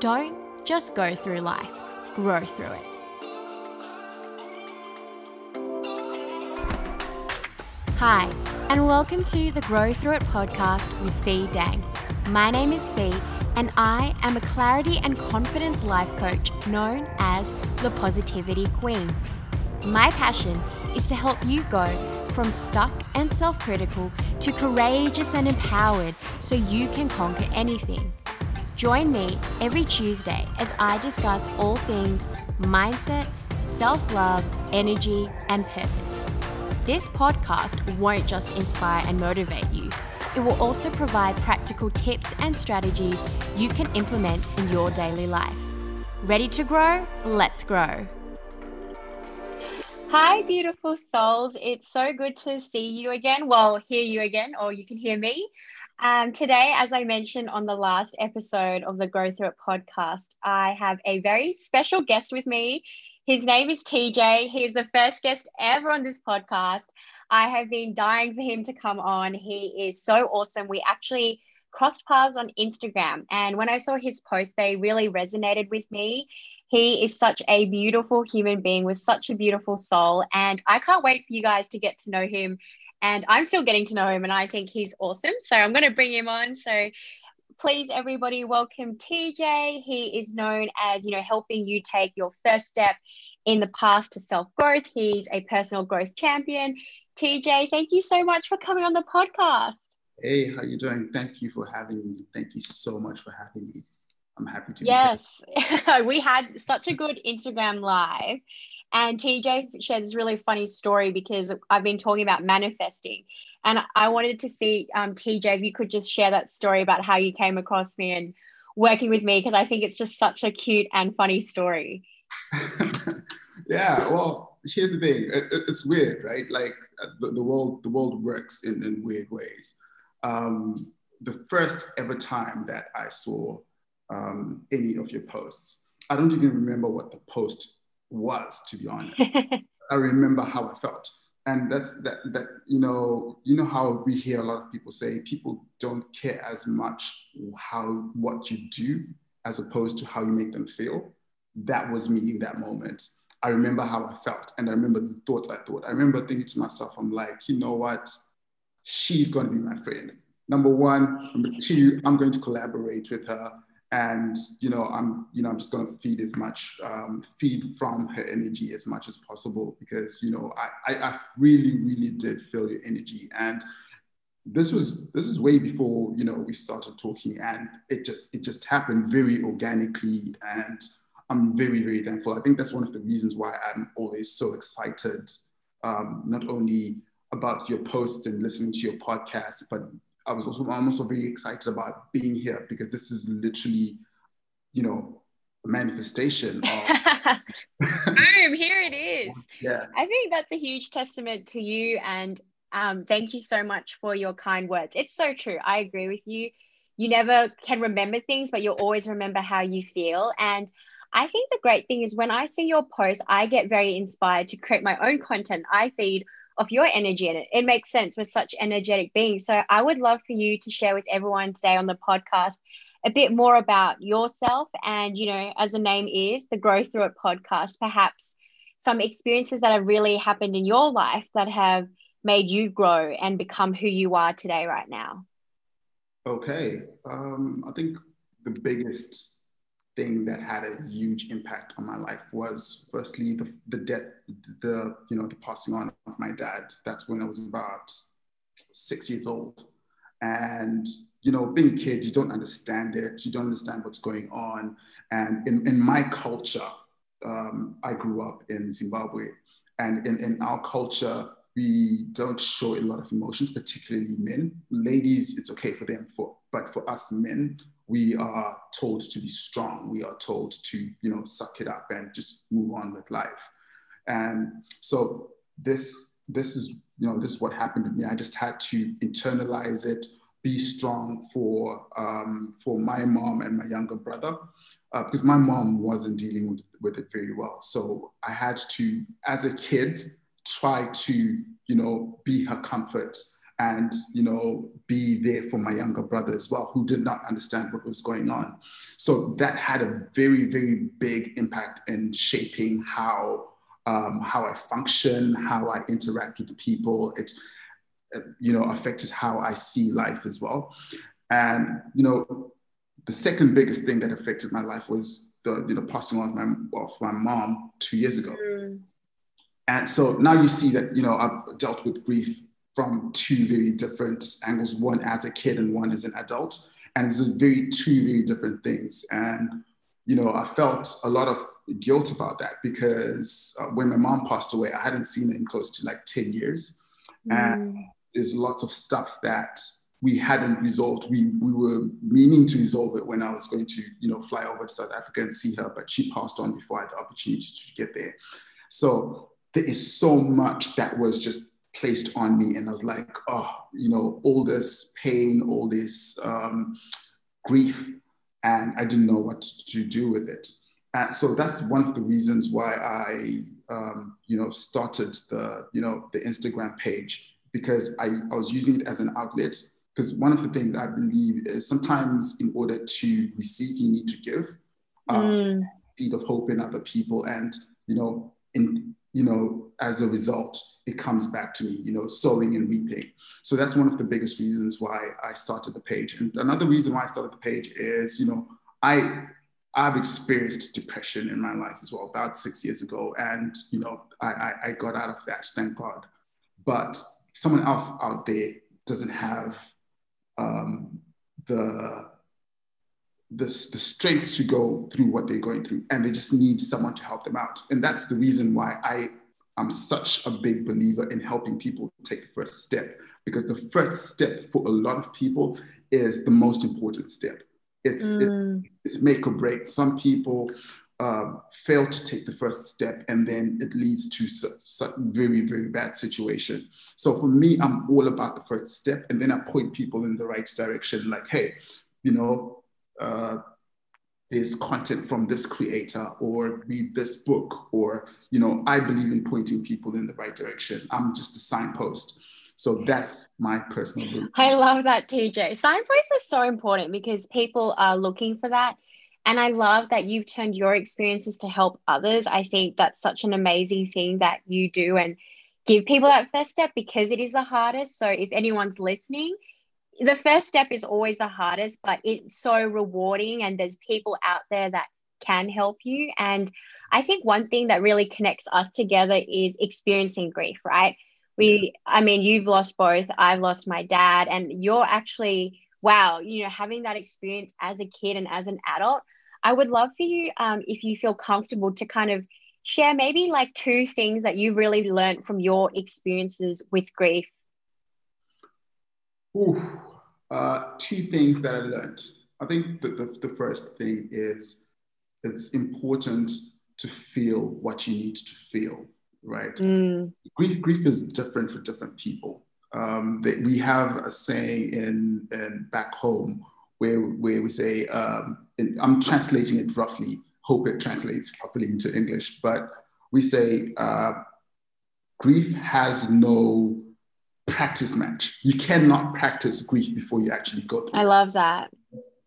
Don't just go through life, grow through it. Hi, and welcome to the Grow Through It podcast with Fee Dang. My name is Fee, and I am a clarity and confidence life coach known as the Positivity Queen. My passion is to help you go from stuck and self critical to courageous and empowered so you can conquer anything. Join me every Tuesday as I discuss all things mindset, self love, energy, and purpose. This podcast won't just inspire and motivate you, it will also provide practical tips and strategies you can implement in your daily life. Ready to grow? Let's grow. Hi, beautiful souls. It's so good to see you again. Well, hear you again, or you can hear me. Um, today, as I mentioned on the last episode of the Grow Through It podcast, I have a very special guest with me. His name is TJ. He is the first guest ever on this podcast. I have been dying for him to come on. He is so awesome. We actually crossed paths on Instagram, and when I saw his posts, they really resonated with me. He is such a beautiful human being with such a beautiful soul, and I can't wait for you guys to get to know him. And I'm still getting to know him, and I think he's awesome. So I'm going to bring him on. So please everybody welcome TJ. He is known as, you know, helping you take your first step in the path to self-growth. He's a personal growth champion. TJ, thank you so much for coming on the podcast. Hey, how you doing? Thank you for having me. Thank you so much for having me. I'm happy to. Yes, we had such a good Instagram live, and TJ shared this really funny story because I've been talking about manifesting, and I wanted to see um, TJ if you could just share that story about how you came across me and working with me because I think it's just such a cute and funny story. yeah, well, here's the thing. It, it's weird, right? Like uh, the, the, world, the world works in, in weird ways. Um, the first ever time that I saw um, any of your posts, I don't even remember what the post was, to be honest. I remember how I felt. And that's that that you know you know how we hear a lot of people say people don't care as much how what you do as opposed to how you make them feel. That was me in that moment. I remember how i felt and i remember the thoughts i thought. I remember thinking to myself i'm like you know what? She's going to be my friend. Number one. Number two i'm going to collaborate with her and you know i'm you know i'm just going to feed as much um, feed from her energy as much as possible because you know I, I, I really really did feel your energy. And this was this is way before you know we started talking. And it just it just happened very organically. And i'm very very thankful. I think that's one of the reasons why i'm always so excited um, not only about your posts and listening to your podcast but I was also I'm also very excited about being here because this is literally, you know, a manifestation of Boom, here it is. Yeah. I think that's a huge testament to you and um, thank you so much for your kind words. It's so true. I agree with you. You never can remember things, but you'll always remember how you feel. And I think the great thing is when I see your posts, I get very inspired to create my own content. I feed of your energy and it. It makes sense with such energetic beings. So I would love for you to share with everyone today on the podcast a bit more about yourself and, you know, as the name is, the Grow Through It podcast, perhaps some experiences that have really happened in your life that have made you grow and become who you are today, right now. Okay. Um, I think the biggest thing that had a huge impact on my life was firstly the, the death, the, you know, the passing on of my dad. That's when I was about six years old. And, you know, being a kid, you don't understand it. You don't understand what's going on. And in, in my culture, um, I grew up in Zimbabwe. And in, in our culture, we don't show a lot of emotions, particularly men. Ladies, it's okay for them, for, but for us men, we are told to be strong. We are told to, you know, suck it up and just move on with life. And so this, this is, you know, this is what happened to me. I just had to internalize it, be strong for, um, for my mom and my younger brother, uh, because my mom wasn't dealing with, with it very well. So I had to, as a kid, try to, you know, be her comfort and you know be there for my younger brother as well who did not understand what was going on. So that had a very very big impact in shaping how um, how i function how i interact with people. It you know affected how i see life as well. And you know the second biggest thing that affected my life was the you know passing of my of my mom two years ago. Mm. and so now you see that you know i've dealt with grief from two very different angles one as a kid and one as an adult and it's very two very different things and you know i felt a lot of guilt about that because uh, when my mom passed away i hadn't seen her in close to like 10 years mm. and there's lots of stuff that we hadn't resolved. We, we were meaning to resolve it when I was going to, you know, fly over to South Africa and see her, but she passed on before I had the opportunity to get there. So there is so much that was just placed on me. And I was like, oh, you know, all this pain, all this um, grief, and I didn't know what to do with it. And so that's one of the reasons why I, um, you know, started the, you know, the Instagram page because I, I was using it as an outlet because one of the things I believe is sometimes in order to receive, you need to give. Um, mm. Seed of hope in other people, and you know, in you know, as a result, it comes back to me. You know, sowing and reaping. So that's one of the biggest reasons why I started the page. And another reason why I started the page is, you know, I I've experienced depression in my life as well, about six years ago, and you know, I, I, I got out of that, thank God. But someone else out there doesn't have um, the, the, the strength to go through what they're going through, and they just need someone to help them out. And that's the reason why I am such a big believer in helping people take the first step, because the first step for a lot of people is the most important step. It's, mm. it, it's make or break. Some people um, fail to take the first step and then it leads to such, such very very bad situation so for me i'm all about the first step and then i point people in the right direction like hey you know uh, there's content from this creator or read this book or you know i believe in pointing people in the right direction i'm just a signpost so that's my personal belief. I love that, TJ. Signposts are so important because people are looking for that and I love that you've turned your experiences to help others. I think that's such an amazing thing that you do and give people that first step because it is the hardest. So if anyone's listening, the first step is always the hardest, but it's so rewarding. And there's people out there that can help you. And I think one thing that really connects us together is experiencing grief, right? We, I mean, you've lost both. I've lost my dad, and you're actually, wow, you know, having that experience as a kid and as an adult I would love for you, um, if you feel comfortable, to kind of share maybe like two things that you really learned from your experiences with grief. Ooh, uh, two things that I learned. I think the, the, the first thing is it's important to feel what you need to feel, right? Mm. Grief, grief is different for different people. Um, they, we have a saying in, in back home where, where we say, um, I'm translating it roughly, hope it translates properly into English, but we say uh, grief has no practice match. You cannot practice grief before you actually go through I love that.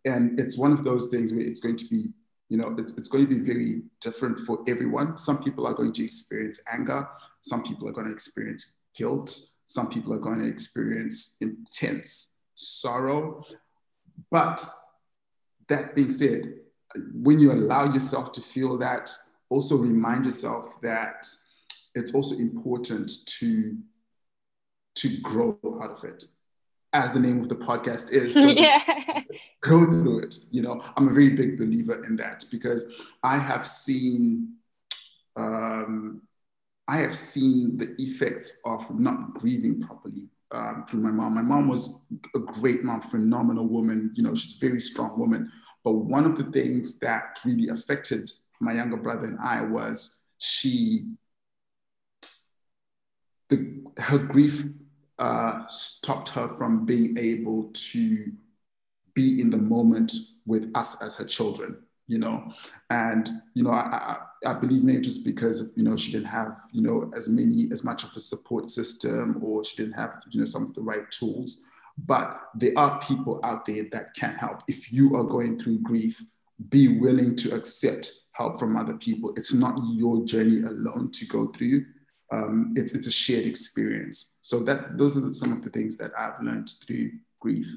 And it's one of those things where it's going to be, you know, it's, it's going to be very different for everyone. Some people are going to experience anger. Some people are going to experience guilt. Some people are going to experience intense sorrow. But that being said, when you allow yourself to feel that, also remind yourself that it's also important to to grow out of it. As the name of the podcast is, yeah. grow through it. You know, I'm a very big believer in that because I have seen um, I have seen the effects of not grieving properly um, through my mom. My mom was a great mom, phenomenal woman. You know, she's a very strong woman. But one of the things that really affected my younger brother and I was she, the, her grief uh, stopped her from being able to be in the moment with us as her children. you know, and you know, I, I, I believe maybe just because you know she didn't have you know as many as much of a support system, or she didn't have you know some of the right tools. But there are people out there that can help. If you are going through grief, be willing to accept help from other people. It's not your journey alone to go through. Um, it's it's a shared experience. So that those are some of the things that I've learned through grief.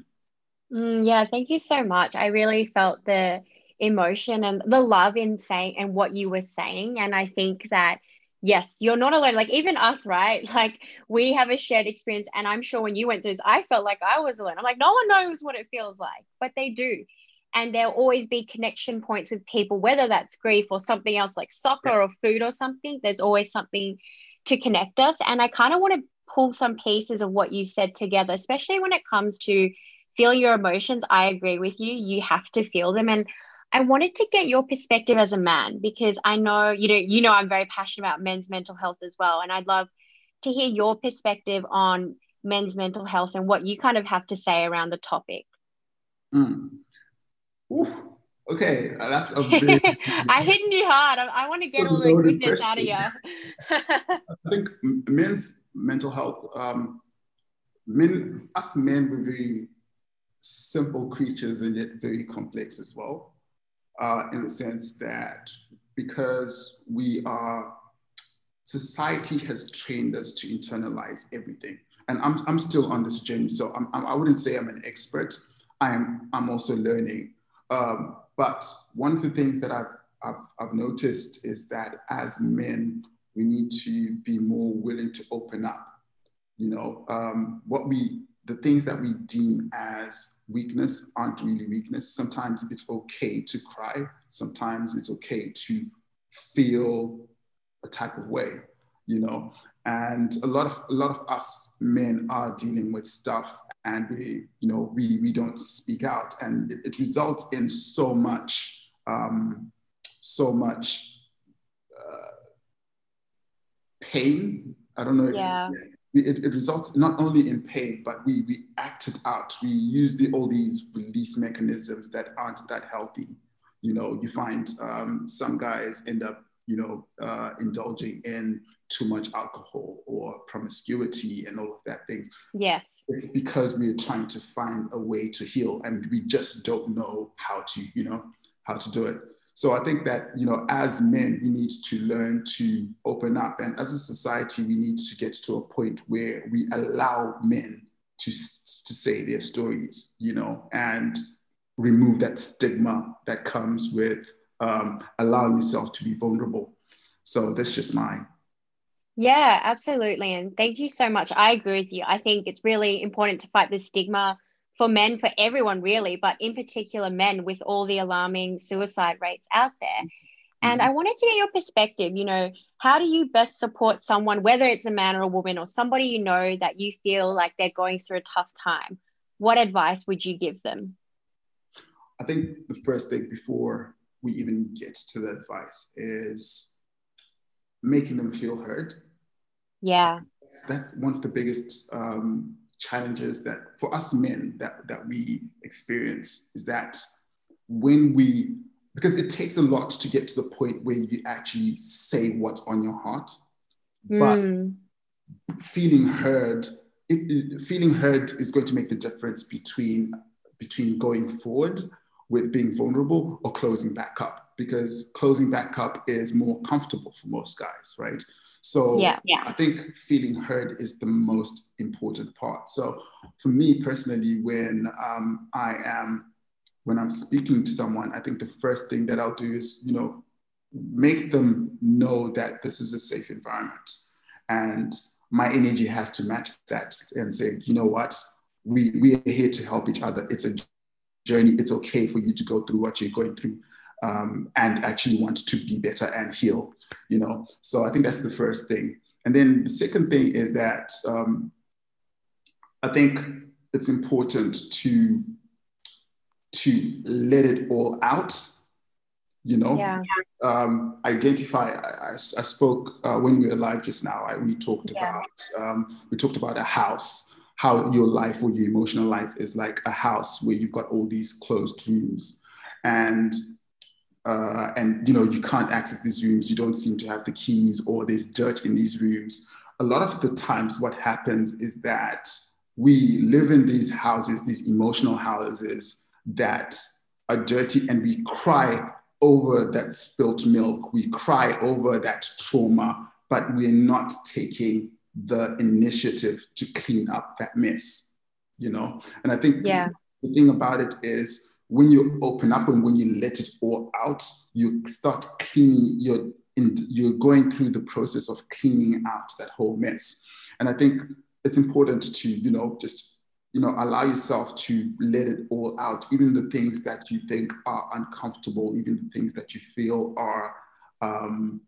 Mm, yeah, thank you so much. I really felt the emotion and the love in saying and what you were saying, and I think that yes, you're not alone. Like even us, right? Like we have a shared experience, and I'm sure when you went through this, I felt like I was alone. I'm like, no one knows what it feels like, but they do and there'll always be connection points with people whether that's grief or something else like soccer or food or something there's always something to connect us. And i kind of want to pull some pieces of what you said together especially when it comes to feel your emotions. I agree with you you have to feel them. And i wanted to get your perspective as a man because i know you know you know i'm very passionate about men's mental health as well. And i'd love to hear your perspective on men's mental health and what you kind of have to say around the topic. Mm. Okay, that's a very. I hit you hard. I, I want to get all the goodness question. out of you. I think men's mental health. Um, men, us men, we're very simple creatures and yet very complex as well. Uh, in the sense that because we are, society has trained us to internalize everything. And I'm, I'm still on this journey, so I'm, I would not say I'm an expert. I'm, I'm also learning. Um, but one of the things that I've, I've, I've noticed is that as men, we need to be more willing to open up. You know, um, what we, the things that we deem as weakness aren't really weakness. Sometimes it's okay to cry. Sometimes it's okay to feel a type of way, you know. And a lot of a lot of us men are dealing with stuff and we, you know, we, we don't speak out. And it, it results in so much, um, so much uh, pain. I don't know if yeah. it, it, results not only in pain, but we, we act it out. We use the, all these release mechanisms that aren't that healthy. You know, you find um, some guys end up, you know, uh, indulging in too much alcohol or promiscuity and all of that things. Yes. It's because we're trying to find a way to heal and we just don't know how to, you know, how to do it. So I think that, you know, as men, we need to learn to open up. And as a society, we need to get to a point where we allow men to, to say their stories, you know, and remove that stigma that comes with um, allowing yourself to be vulnerable. So that's just mine. Yeah, absolutely. And thank you so much. I agree with you. I think it's really important to fight the stigma for men, for everyone really, but in particular men with all the alarming suicide rates out there. Mm-hmm. And I wanted to get your perspective. You know, how do you best support someone, whether it's a man or a woman or somebody you know that you feel like they're going through a tough time? What advice would you give them? I think the first thing before we even get to the advice is making them feel heard. Yeah. That's one of the biggest um, challenges that for us men that, that we experience is that when we, because it takes a lot to get to the point where you actually say what's on your heart, mm. but feeling heard, it, it, feeling heard is going to make the difference between between going forward with being vulnerable or closing back up because closing back up is more comfortable for most guys, right? So yeah, yeah. I think feeling heard is the most important part. So for me personally, when um, I am when I'm speaking to someone, I think the first thing that I'll do is, you know, make them know that this is a safe environment. And my energy has to match that and say, you know what, we, we are here to help each other. It's a journey. It's okay for you to go through what you're going through um, and actually want to be better and heal, you know? So I think that's the first thing. And then the second thing is that um, I think it's important to to let it all out you know yeah. um, identify I, I, I spoke uh, when we were live just now I, we talked yeah. about um, we talked about a house how your life or your emotional life is like a house where you've got all these closed rooms and uh, and you know you can't access these rooms. You don't seem to have the keys or there's dirt in these rooms. A lot of the times what happens is that we live in these houses these emotional houses that are dirty and we cry over that spilt milk. We cry over that trauma but we're not taking the initiative to clean up that mess you know? And i think yeah. the thing about it is when you open up and when you let it all out, you start cleaning your you're going through the process of cleaning out that whole mess. And I think it's important to, you know, just, you know, allow yourself to let it all out, even the things that you think are uncomfortable, even the things that you feel are, um,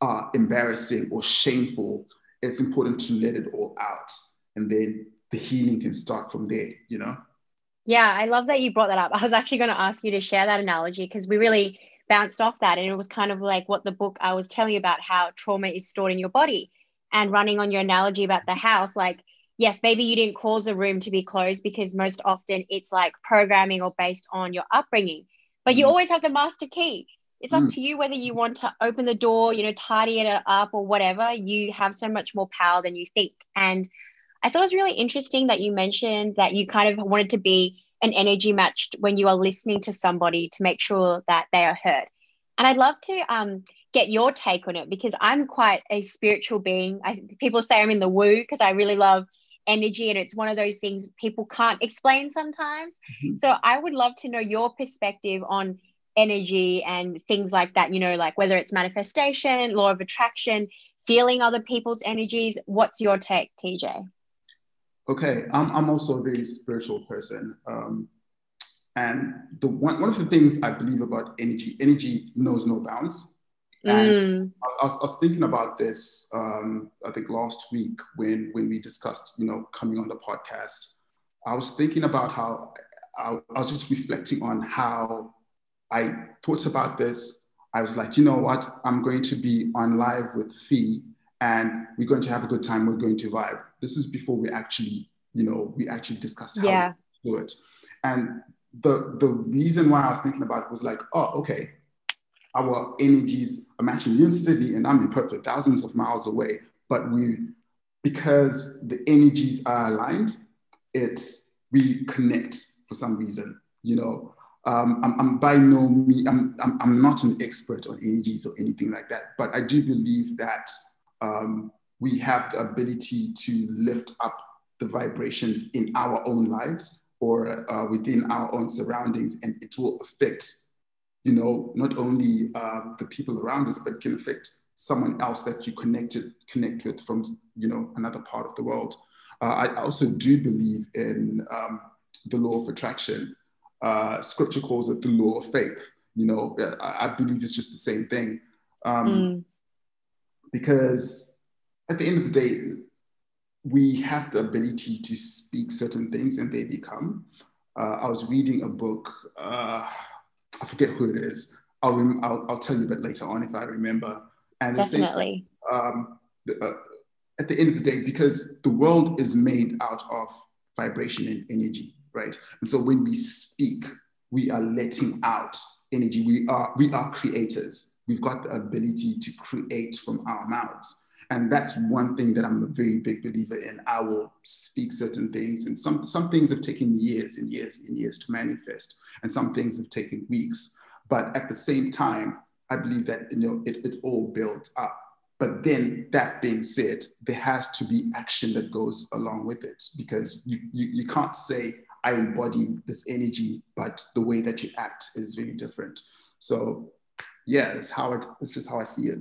are embarrassing or shameful. It's important to let it all out. And then the healing can start from there, you know? Yeah, I love that you brought that up. I was actually going to ask you to share that analogy because we really bounced off that. And it was kind of like what the book I was telling you about how trauma is stored in your body and running on your analogy about the house. Like, yes, maybe you didn't cause a room to be closed because most often it's like programming or based on your upbringing, but you mm. always have the master key. It's up mm. to you whether you want to open the door, you know, tidy it up or whatever. You have so much more power than you think. And I thought it was really interesting that you mentioned that you kind of wanted to be an energy matched when you are listening to somebody to make sure that they are heard. And I'd love to um, get your take on it because I'm quite a spiritual being. I, people say I'm in the woo because I really love energy and it's one of those things people can't explain sometimes. Mm-hmm. So I would love to know your perspective on energy and things like that, you know, like whether it's manifestation, law of attraction, feeling other people's energies. What's your take, TJ? Okay, I'm, I'm also a very spiritual person. Um, and the one, one of the things I believe about energy, energy knows no bounds. And mm. I, was, I, was, thinking about this, um, I think last week when, when we discussed, you know, coming on the podcast. I was thinking about how I, I was just reflecting on how I thought about this. I was like, you know what? I'm going to be on live with Fee and we're going to have a good time. We're going to vibe. This is before we actually, you know, we actually discussed how yeah. to do it. And the the reason why I was thinking about it was like, oh, okay, our energies are matching. You're in Sydney and I'm in Perth, thousands of miles away, but we because the energies are aligned, it's we connect for some reason. You know, um, I'm, I'm, by no means I'm, I'm, I'm not an expert on energies or anything like that, but I do believe that um, we have the ability to lift up the vibrations in our own lives or uh, within our own surroundings, and it will affect, you know, not only uh, the people around us, but can affect someone else that you connected connect with from, you know, another part of the world. Uh, I also do believe in um, the law of attraction. Uh, scripture calls it the law of faith. You know, I, I believe it's just the same thing. Um, mm because at the end of the day, we have the ability to speak certain things and they become. Uh, I was reading a book, uh, I forget who it is. I'll, rem- I'll, I'll, tell you a bit later on if I remember. And Definitely. Saying, um, the, uh, at the end of the day, because the world is made out of vibration and energy, right? And so when we speak, we are letting out energy. We are we are creators we've got the ability to create from our mouths. And that's one thing that I'm a very big believer in. I will speak certain things, and some, some things have taken years and years and years to manifest, and some things have taken weeks. But at the same time, I believe that you know it, it all builds up. But then that being said, there has to be action that goes along with it because you, you, you can't say, I embody this energy, but the way that you act is very different. So yeah, it's how it, it's just how I see it.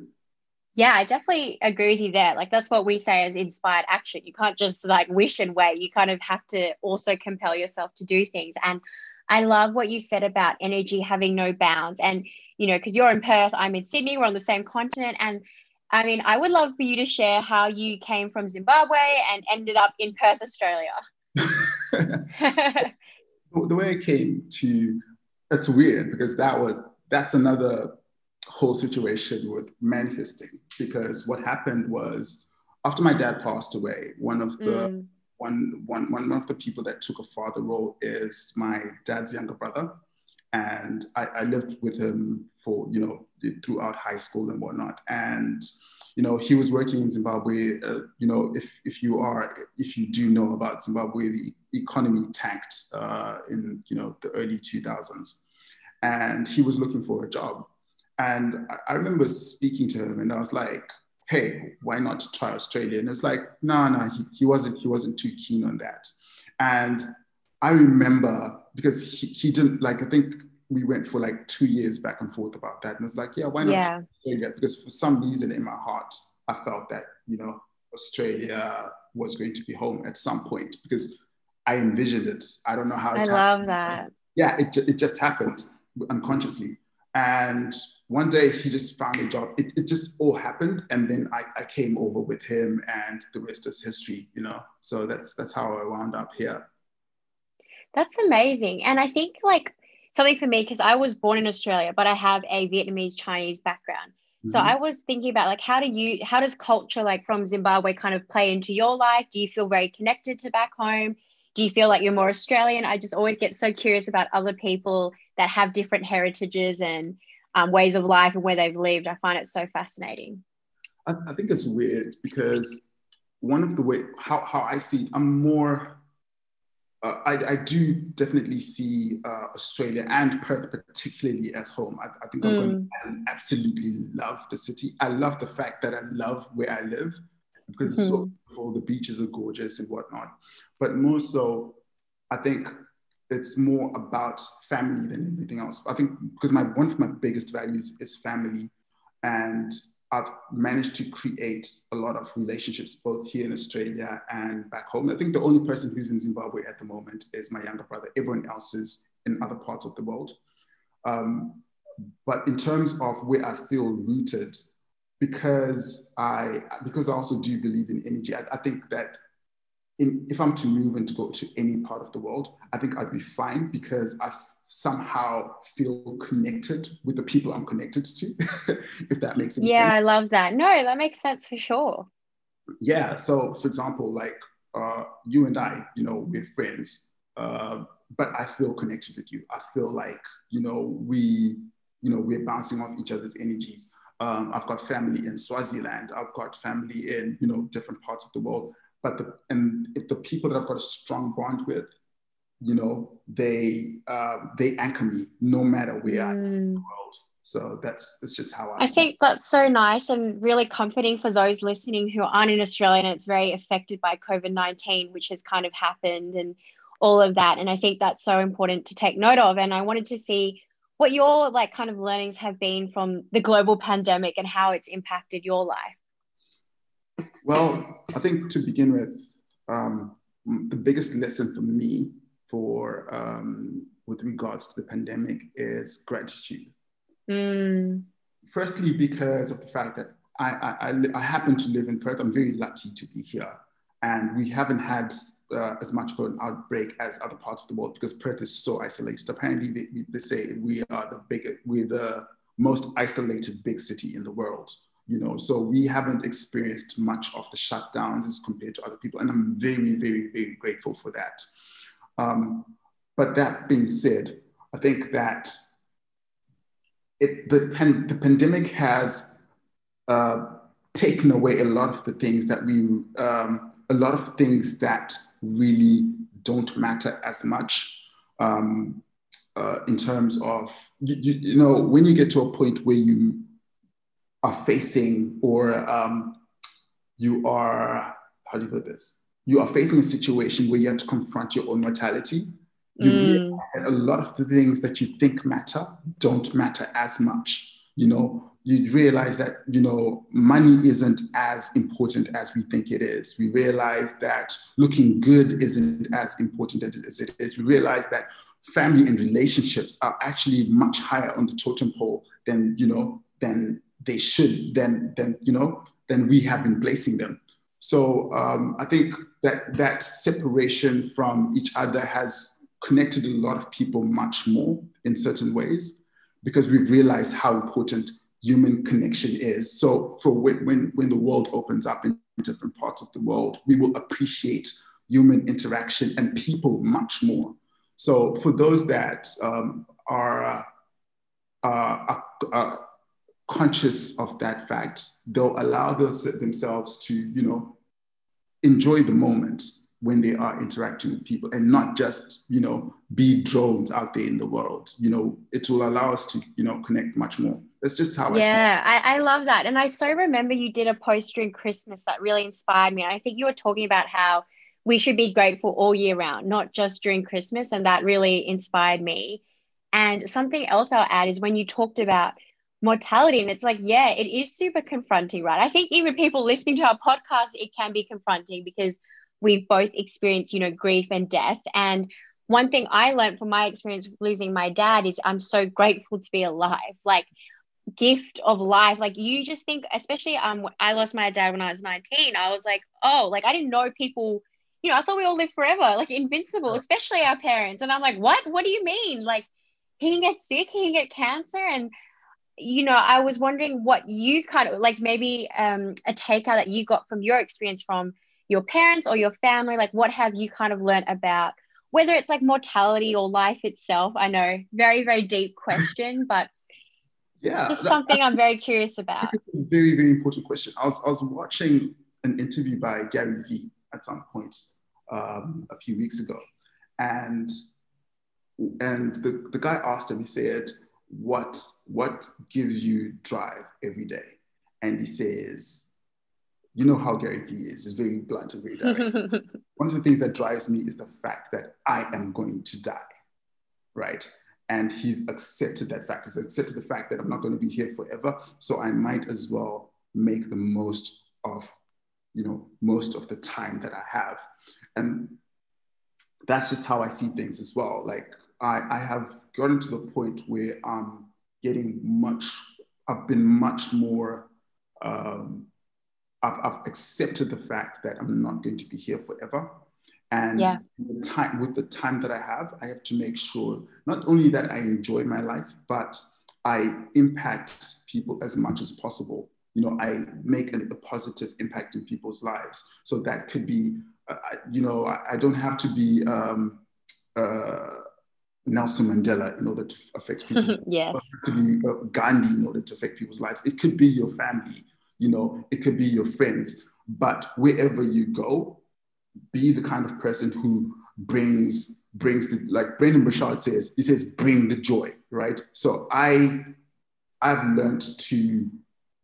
Yeah, I definitely agree with you there. Like that's what we say as inspired action. You can't just like wish and wait. You kind of have to also compel yourself to do things. And I love what you said about energy having no bounds. And you know, because you're in Perth, I'm in Sydney, we're on the same continent. And I mean, I would love for you to share how you came from Zimbabwe and ended up in Perth, Australia. the way I came to, it's weird because that was that's another whole situation with manifesting because what happened was after my dad passed away, one of the mm. one, one, one of the people that took a father role is my dad's younger brother. and I, I lived with him for you know throughout high school and whatnot. And you know, he was working in Zimbabwe. Uh, you know, if if you are if you do know about Zimbabwe, the economy tanked uh, in you know the early 2000s, and he was looking for a job. And I, remember speaking to him, and I was like, "Hey, why not try Australia?" And it's like, "No, no, he, he wasn't he wasn't too keen on that." And I remember because he, he didn't like I think we went for like two years back and forth about that. And it's like, yeah, why not yeah. Australia? Because for some reason in my heart, I felt that, you know, Australia was going to be home at some point because I envisioned it. I don't know how it I love that. Yeah, it, it just happened unconsciously. And one day he just found a job. It, it just all happened. And then I, I came over with him and the rest is history, you know? So that's, that's how I wound up here. That's amazing. And I think like something for me because I was born in Australia, but I have a Vietnamese Chinese background. Mm-hmm. So I was thinking about like how do you how does culture like from Zimbabwe kind of play into your life? Do you feel very connected to back home? Do you feel like you're more Australian? I just always get so curious about other people that have different heritages and um, ways of life and where they've lived. I find it so fascinating. I, I think it's weird because one of the way how, how I see I'm more uh, I, I, do definitely see uh, Australia and Perth particularly at home. I, I think mm. I'm going to absolutely love the city. I love the fact that I love where I live because mm-hmm. it's so mm-hmm. beautiful. The beaches are gorgeous and whatnot. But more so, I think it's more about family than anything else. I think because my one of my biggest values is family, and I've managed to create a lot of relationships both here in Australia and back home. I think the only person who's in Zimbabwe at the moment is my younger brother. Everyone else is in other parts of the world. Um, but in terms of where I feel rooted, because I because I also do believe in energy, I, I think that in, if I'm to move and to go to any part of the world, I think I'd be fine because I somehow feel connected with the people I'm connected to, if that makes sense. Yeah, I love that. No, that makes sense for sure. Yeah. So, for example, like uh, you and I, you know, we're friends, uh, but I feel connected with you. I feel like, you know, we, you know, we're bouncing off each other's energies. Um, I've got family in Swaziland. I've got family in, you know, different parts of the world. But the, and if the people that I've got a strong bond with, you know, they uh, they anchor me no matter where mm. I am in the mm. world. So that's that's just how I. I think that's so nice and really comforting for those listening who aren't in Australia and it's very affected by COVID nineteen, which has kind of happened and all of that. And I think that's so important to take note of. And I wanted to see what your like kind of learnings have been from the global pandemic and how it's impacted your life. Well, I think to begin with, um, the biggest lesson for me for um, with regards to the pandemic is gratitude. Mm. Firstly, because of the fact that I, I, I, happen to live in Perth. I'm very lucky to be here. And we haven't had uh, as much of an outbreak as other parts of the world because Perth is so isolated. Apparently, they, they say we are the biggest, we're the most isolated big city in the world. You know, so we haven't experienced much of the shutdowns as compared to other people, and I'm very, very, very grateful for that. Um, but that being said, I think that it, the, pan, the pandemic has uh, taken away a lot of the things that we, um, a lot of things that really don't matter as much um, uh, in terms of, you, you, you, know, when you get to a point where you are facing or um, you are, how do you put this? you are facing a situation where you have to confront your own mortality. You mm. realize that a lot of the things that you think matter don't matter as much. You know, you realize that, you know, money isn't as important as we think it is. We realize that looking good isn't as important as it is. We realize that family and relationships are actually much higher on the totem pole than, you know, than they should, than, than you know, than we have been placing them. So um, I think that that separation from each other has connected a lot of people much more in certain ways because we've realized how important human connection is. So for when, when, when the world opens up in different parts of the world, we will appreciate human interaction and people much more. So for those that um, are uh, uh, conscious of that fact, they'll allow those, themselves to, you know, enjoy the moment when they are interacting with people and not just, you know, be drones out there in the world. You know, it will allow us to, you know, connect much more. That's just how I Yeah, I, I love that. And I so remember you did a post during Christmas that really inspired me. I think you were talking about how we should be grateful all year round, not just during Christmas. And that really inspired me. And something else I'll add is when you talked about mortality, and it's like, yeah, it is super confronting, right? I think even people listening to our podcast, it can be confronting because we've both experienced, you know, grief and death. And one thing I learned from my experience losing my dad is I'm so grateful to be alive. Like, gift of life. Like you just think especially um i lost my dad when i was 19 i was like oh like i didn't know people you know i thought we all live forever like invincible especially our parents. And i'm like what? What do you mean? Like he can get sick he can get cancer. And you know i was wondering what you kind of like maybe um, a takeout that you got from your experience from your parents or your family like what have you kind of learned about whether it's like mortality or life itself? I know very very deep question but yeah just something i'm very curious about. very very important question. I was, I was watching an interview by gary vee at some point um, a few weeks ago and and the, the guy asked him, he said, what, what gives you drive every day? And he says, you know how Gary Vee is, he's very blunt and very direct. One of the things that drives me is the fact that I am going to die, right? And he's accepted that fact. He's accepted the fact that I'm not going to be here forever. So I might as well make the most of, you know, most of the time that I have. And that's just how I see things as well. Like I, I have gotten to the point where I'm getting much, I've been much more, um, I've, I've accepted the fact that I'm not going to be here forever. And yeah. the time, with the time that I have, I have to make sure not only that I enjoy my life, but I impact people as much as possible. You know, I make a, a positive impact in people's lives. So that could be, uh, you know, I, I, don't have to be um, uh, Nelson Mandela in order to affect people. yes. to be uh, Gandhi in order to affect people's lives. It could be your family, you know, it could be your friends. But wherever you go, be the kind of person who brings brings the like Brendon Burchard says, he says, bring the joy, right? So I I've learned to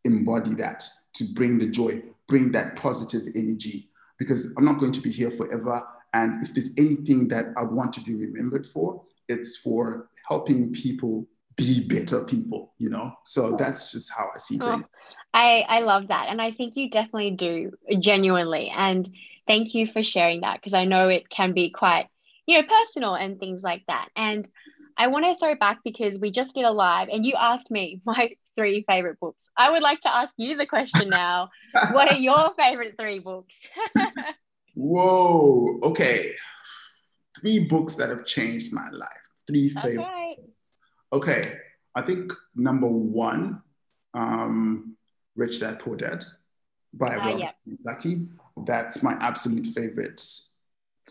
embody that, to bring the joy, bring that positive energy, because I'm not going to be here forever. And if there's anything that I want to be remembered for, it's for helping people be better people, you know? So that's just how I see oh, things. I, I love that. And I think you definitely do genuinely. And thank you for sharing that because I know it can be quite, you know, personal and things like that. And I want to throw back because we just did a live and you asked me my three favorite books. I would like to ask you the question now. what are your favorite three books? Whoa. Okay three books that have changed my life. Three That's favorites. Right. Okay, I think number one, um, Rich Dad Poor Dad by uh, Robert yeah. Kiyosaki. That's my absolute favorite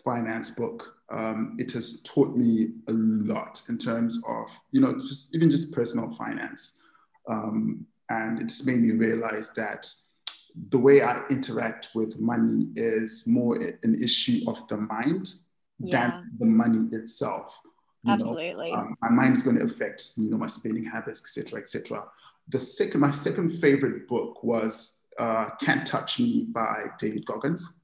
finance book. Um, it has taught me a lot in terms of, you know, just even just personal finance. Um, and it's made me realize that the way I interact with money is more an issue of the mind yeah. than the money itself. Absolutely. Um, my mind is going to affect, you know, my spending habits, etc., etc. The second, my second favorite book was uh, "Can't Touch Me" by David Goggins.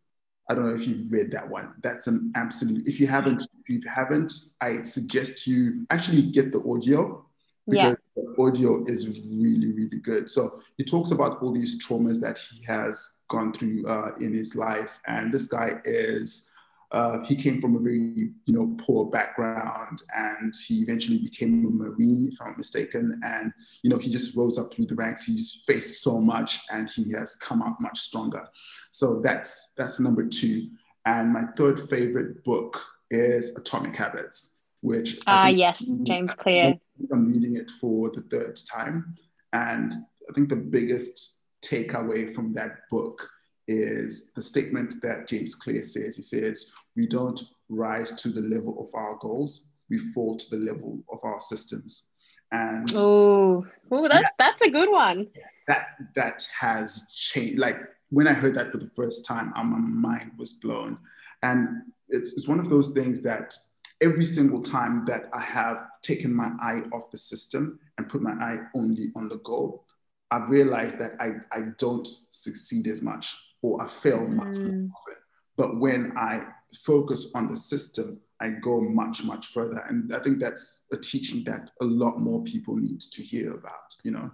I don't know if you've read that one. That's an absolute. If you haven't, if you haven't, I suggest you actually get the audio because yeah. the audio is really, really good. So he talks about all these traumas that he has gone through uh, in his life, and this guy is uh, he came from a very, you know, poor background, and he eventually became a Marine, if I'm not mistaken. And you know, he just rose up through the ranks. He's faced so much, and he has come out much stronger. So that's that's number two. And my third favorite book is Atomic Habits, which ah uh, yes, James Clear. I'm reading it for the third time, and I think the biggest takeaway from that book is the statement that James Clear says. He says, We don't rise to the level of our goals, we fall to the level of our systems. And oh, that's that, that's a good one. That that has changed. Like when I heard that for the first time, my mind was blown. And it's, it's one of those things that every single time that I have taken my eye off the system and put my eye only on the goal, I've realized that I, I don't succeed as much or I fail much mm. more often. But when I focus on the system, I go much, much further. And I think that's a teaching that a lot more people need to hear about, you know?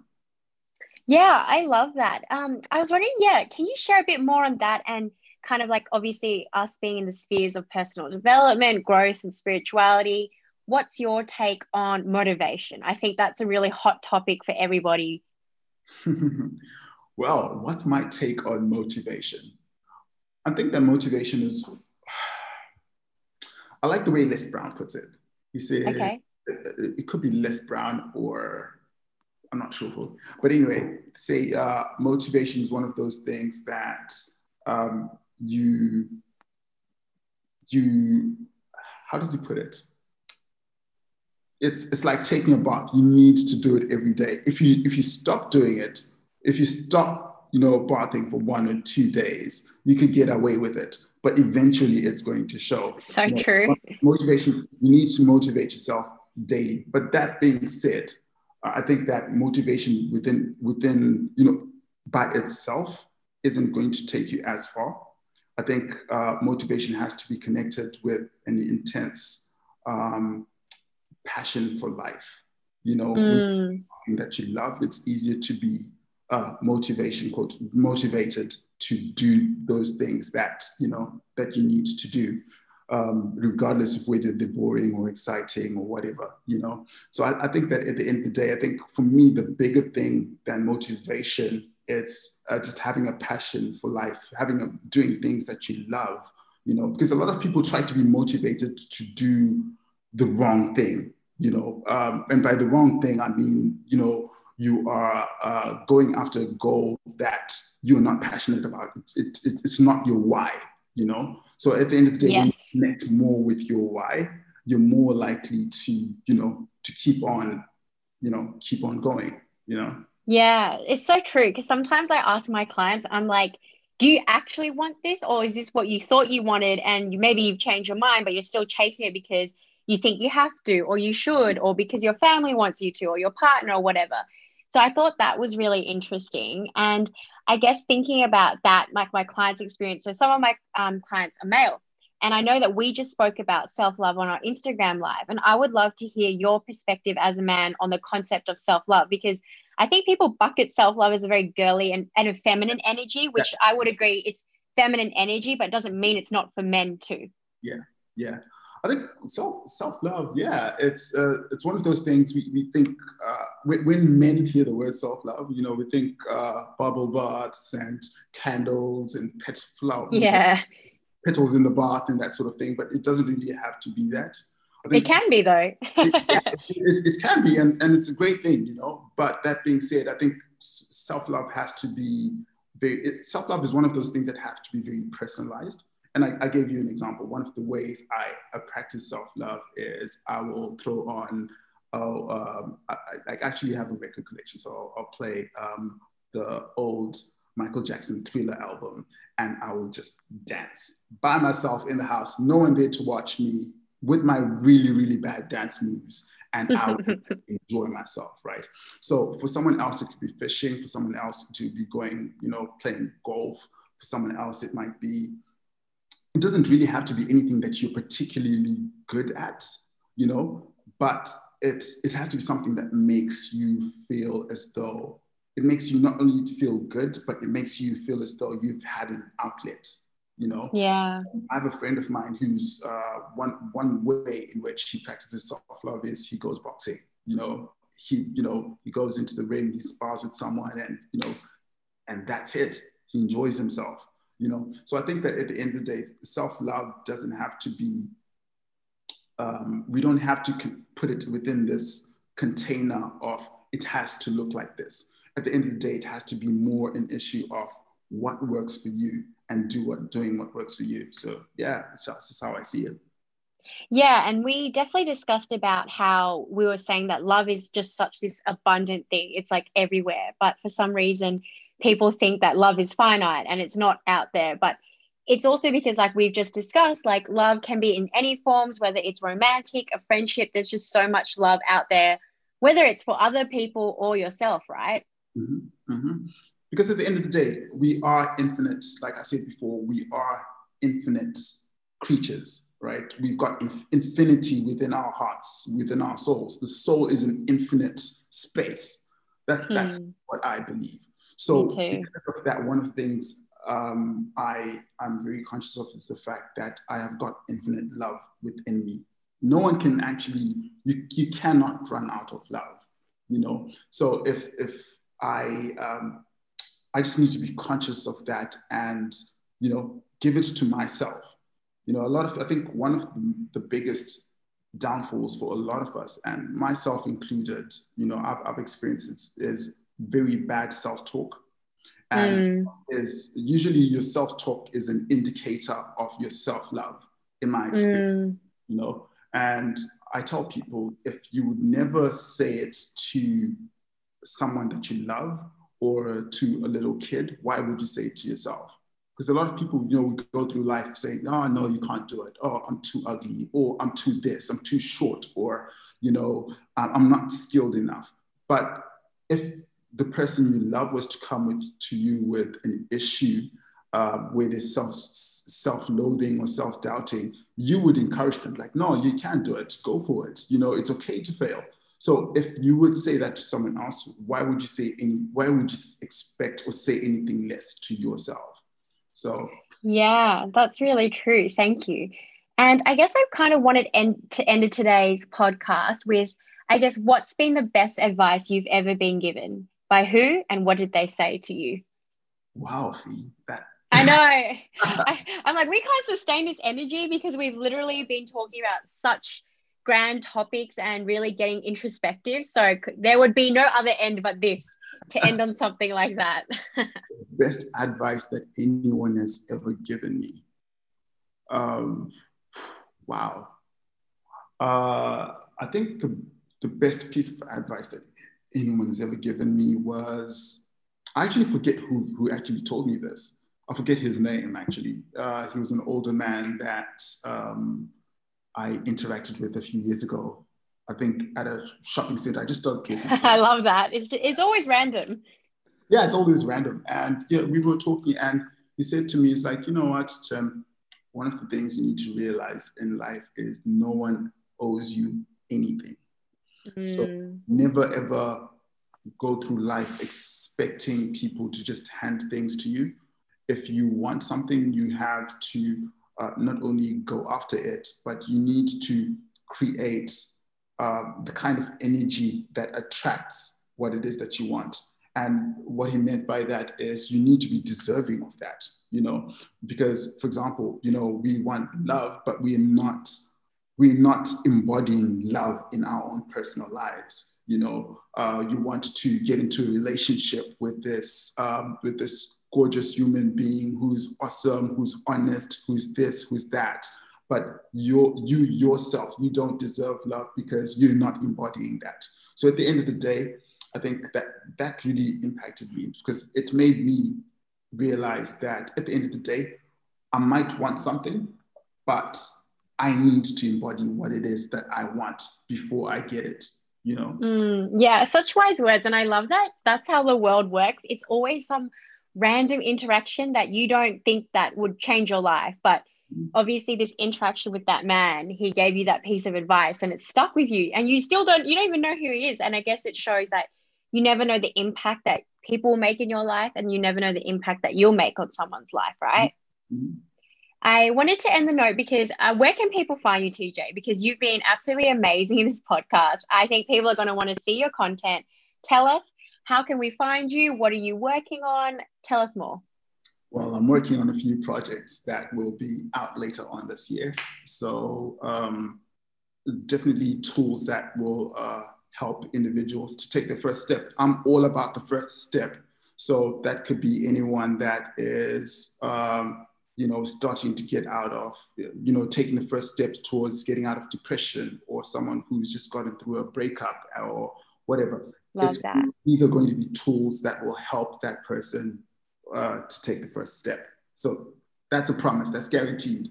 Yeah, I love that. Um, I was wondering, yeah, can you share a bit more on that and kind of like obviously us being in the spheres of personal development, growth, and spirituality? What's your take on motivation? I think that's a really hot topic for everybody. well, what's my take on motivation? I think that motivation is I like the way Les Brown puts it. He said okay. it, it, could be Les Brown or I'm not sure who. But anyway, say uh, motivation is one of those things that um, you you how does he put it? It's it's like taking a bath. You need to do it every day. If you if you stop doing it, if you stop, you know, bathing for one or two days, you could get away with it but eventually it's going to show. So you know, true. Motivation, you need to motivate yourself daily. But that being said, I think that motivation within within you know by itself isn't going to take you as far. I think uh, motivation has to be connected with an intense um, passion for life. You know, mm. that you love, it's easier to be uh, motivation, quote, motivated to do those things that you know that you need to do um, regardless of whether they're boring or exciting or whatever you know? So I, I, think that at the end of the day i think for me the bigger thing than motivation it's uh, just having a passion for life having a, doing things that you love you know? Because a lot of people try to be motivated to do the wrong thing you know? Um, and by the wrong thing i mean you know you are uh, going after a goal that you're not passionate about. It, it, it's not your why, you know? So at the end of the day, yes. when you connect more with your why, you're more likely to, you know, to keep on, you know, keep on going, you know? Yeah, it's so true. Because sometimes I ask my clients, I'm like, do you actually want this? Or is this what you thought you wanted? And you, maybe you've changed your mind, but you're still chasing it because you think you have to, or you should, or because your family wants you to, or your partner, or whatever. So I thought that was really interesting. And I guess thinking about that, like my clients' experience. So some of my um, clients are male. And I know that we just spoke about self love on our Instagram live. And I would love to hear your perspective as a man on the concept of self love because I think people bucket self love as a very girly and, and a feminine energy, which yes. I would agree it's feminine energy, but doesn't mean it's not for men too. Yeah. Yeah. I think self self love, yeah, it's uh, it's one of those things we, we think uh, when, when, men hear the word self love, you know, we think uh, bubble baths and candles and pet flower, yeah, petals in the bath and that sort of thing. But it doesn't really have to be that. it can be though. it, it, it, it, can be, and, and it's a great thing, you know. But that being said, I think self love has to be very. Self love is one of those things that have to be very personalized and I, I, gave you an example. One of the ways I, I practice self-love is I will throw on, oh, um, I, I, actually have a record collection, so I'll, I'll play um, the old Michael Jackson Thriller album, and I will just dance by myself in the house, no one there to watch me with my really, really bad dance moves. And I will enjoy myself, right? So for someone else, it could be fishing. For someone else, to be going, you know, playing golf. For someone else, it might be it doesn't really have to be anything that you're particularly good at, you know, but it's, it has to be something that makes you feel as though it makes you not only feel good, but it makes you feel as though you've had an outlet, you know? Yeah. I have a friend of mine who's uh, one, one way in which he practices self-love is he goes boxing, you know, he, you know, he goes into the ring, he spars with someone and, you know, and that's it. He enjoys himself you know? So i think that at the end of the day self-love doesn't have to be um, we don't have to put it within this container of it has to look like this. At the end of the day it has to be more an issue of what works for you and do what doing what works for you. So yeah that's, that's how i see it. Yeah, and we definitely discussed about how we were saying that love is just such this abundant thing. It's like everywhere, but for some reason people think that love is finite and it's not out there, but it's also because like we've just discussed like love can be in any forms whether it's romantic, a friendship, there's just so much love out there whether it's for other people or yourself, right? Mm-hmm. Mm-hmm. Because at the end of the day, we are infinite. Like I said before, we are infinite creatures, right? We've got inf- infinity within our hearts, within our souls. The soul is an infinite space. That's that's hmm. what I believe. So because of that, one of the things um, I am very conscious of is the fact that I have got infinite love within me. No one can actually you you cannot run out of love, you know. So if if I um, I just need to be conscious of that and you know give it to myself. You know, a lot of I think one of the biggest downfalls for a lot of us, and myself included, you know, I've, I've experienced is very bad self-talk. And mm. is usually your self-talk is an indicator of your self-love, in my experience. Mm. You know, and I tell people if you would never say it to someone that you love or to a little kid, why would you say it to yourself? Because a lot of people, you know, we go through life saying, oh, no, you can't do it. Oh, I'm too ugly. Or I'm too this, I'm too short. Or, you know, I'm not skilled enough. But if the person you love was to come with, to you with an issue uh, where there's self, self-loathing or self-doubting, you would encourage them like, no, you can do it. Go for it. You know, it's okay to fail. So if you would say that to someone else, why would you say any, why would you expect or say anything less to yourself? So yeah, that's really true. Thank you. And I guess I kind of wanted end, to end today's podcast with, I guess, what's been the best advice you've ever been given? By who and what did they say to you? Wow, Fee, that I know. I, am like, we can't sustain this energy because we've literally been talking about such grand topics and really getting introspective. So there would be no other end but this to end on something like that. Best advice that anyone has ever given me. Um, wow. Uh, I think the, the best piece of advice that anyone has ever given me was I actually forget who, who actually told me this. I forget his name actually. Uh, he was an older man that um, I interacted with a few years ago. I think at a shopping center. I just started talking. I love that. It's, it's always random. Yeah, it's always random. And yeah, we were talking, and he said to me, "It's like you know what, Tim. One of the things you need to realize in life is no one owes you anything. Mm. So never ever go through life expecting people to just hand things to you if you want something, you have to uh, not only go after it, but you need to create uh, the kind of energy that attracts what it is that you want. And what he meant by that is you need to be deserving of that, you know, because for example, you know, we want love, but we're not, we're not embodying love in our own personal lives. You know, uh, you want to get into a relationship with this, um, with this gorgeous human being who's awesome, who's honest, who's this, who's that. But you you yourself, you don't deserve love because you're not embodying that. So at the end of the day, I think that that really impacted me because it made me realize that at the end of the day, I might want something, but I need to embody what it is that I want before I get it. You know? Mm, yeah, such wise words. And I love that. That's how the world works. It's always some random interaction that you don't think that would change your life but mm. obviously this interaction with that man he gave you that piece of advice and it stuck with you and you still don't you don't even know who he is and i guess it shows that you never know the impact that people make in your life and you never know the impact that you'll make on someone's life right mm-hmm. I wanted to end the note because uh, where can people find you, TJ? Because you've been absolutely amazing in this podcast. I think people are going to want to see your content. Tell us how can we find you? What are you working on? Tell us more. Well, I'm working on a few projects that will be out later on this year. So, um, definitely tools that will uh, help individuals to take the first step. I'm all about the first step. So, that could be anyone that is um, you know, starting to get out of, you know, taking the first steps towards getting out of depression or someone who's just gotten through a breakup or whatever. Love that. These are going to be tools that will help that person uh, to take the first step. So that's a promise, that's guaranteed.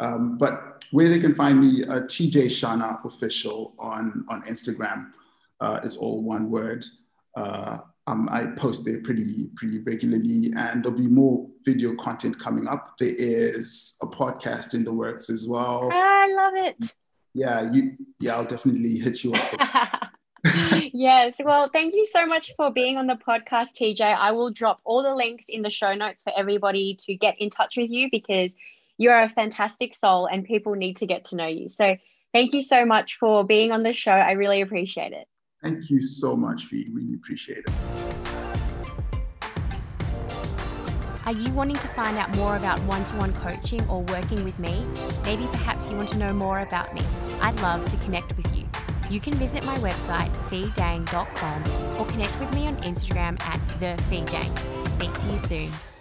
Um, but where they can find me, uh, TJ Shana Official on, on Instagram. Uh, it's all one word. Um, I post there pretty pretty regularly, and there'll be more video content coming up. There is a podcast in the works as well. I love it. Yeah, you. Yeah, I'll definitely hit you up. yes. Well, thank you so much for being on the podcast, TJ. I will drop all the links in the show notes for everybody to get in touch with you because you're a fantastic soul and people need to get to know you. So thank you so much for being on the show. I really appreciate it. Thank you so much. We really appreciate it. Are you wanting to find out more about one to one coaching or working with me? Maybe perhaps you want to know more about me. I'd love to connect with you. You can visit my website, feedang.com, or connect with me on Instagram at thefeedang. Speak to you soon.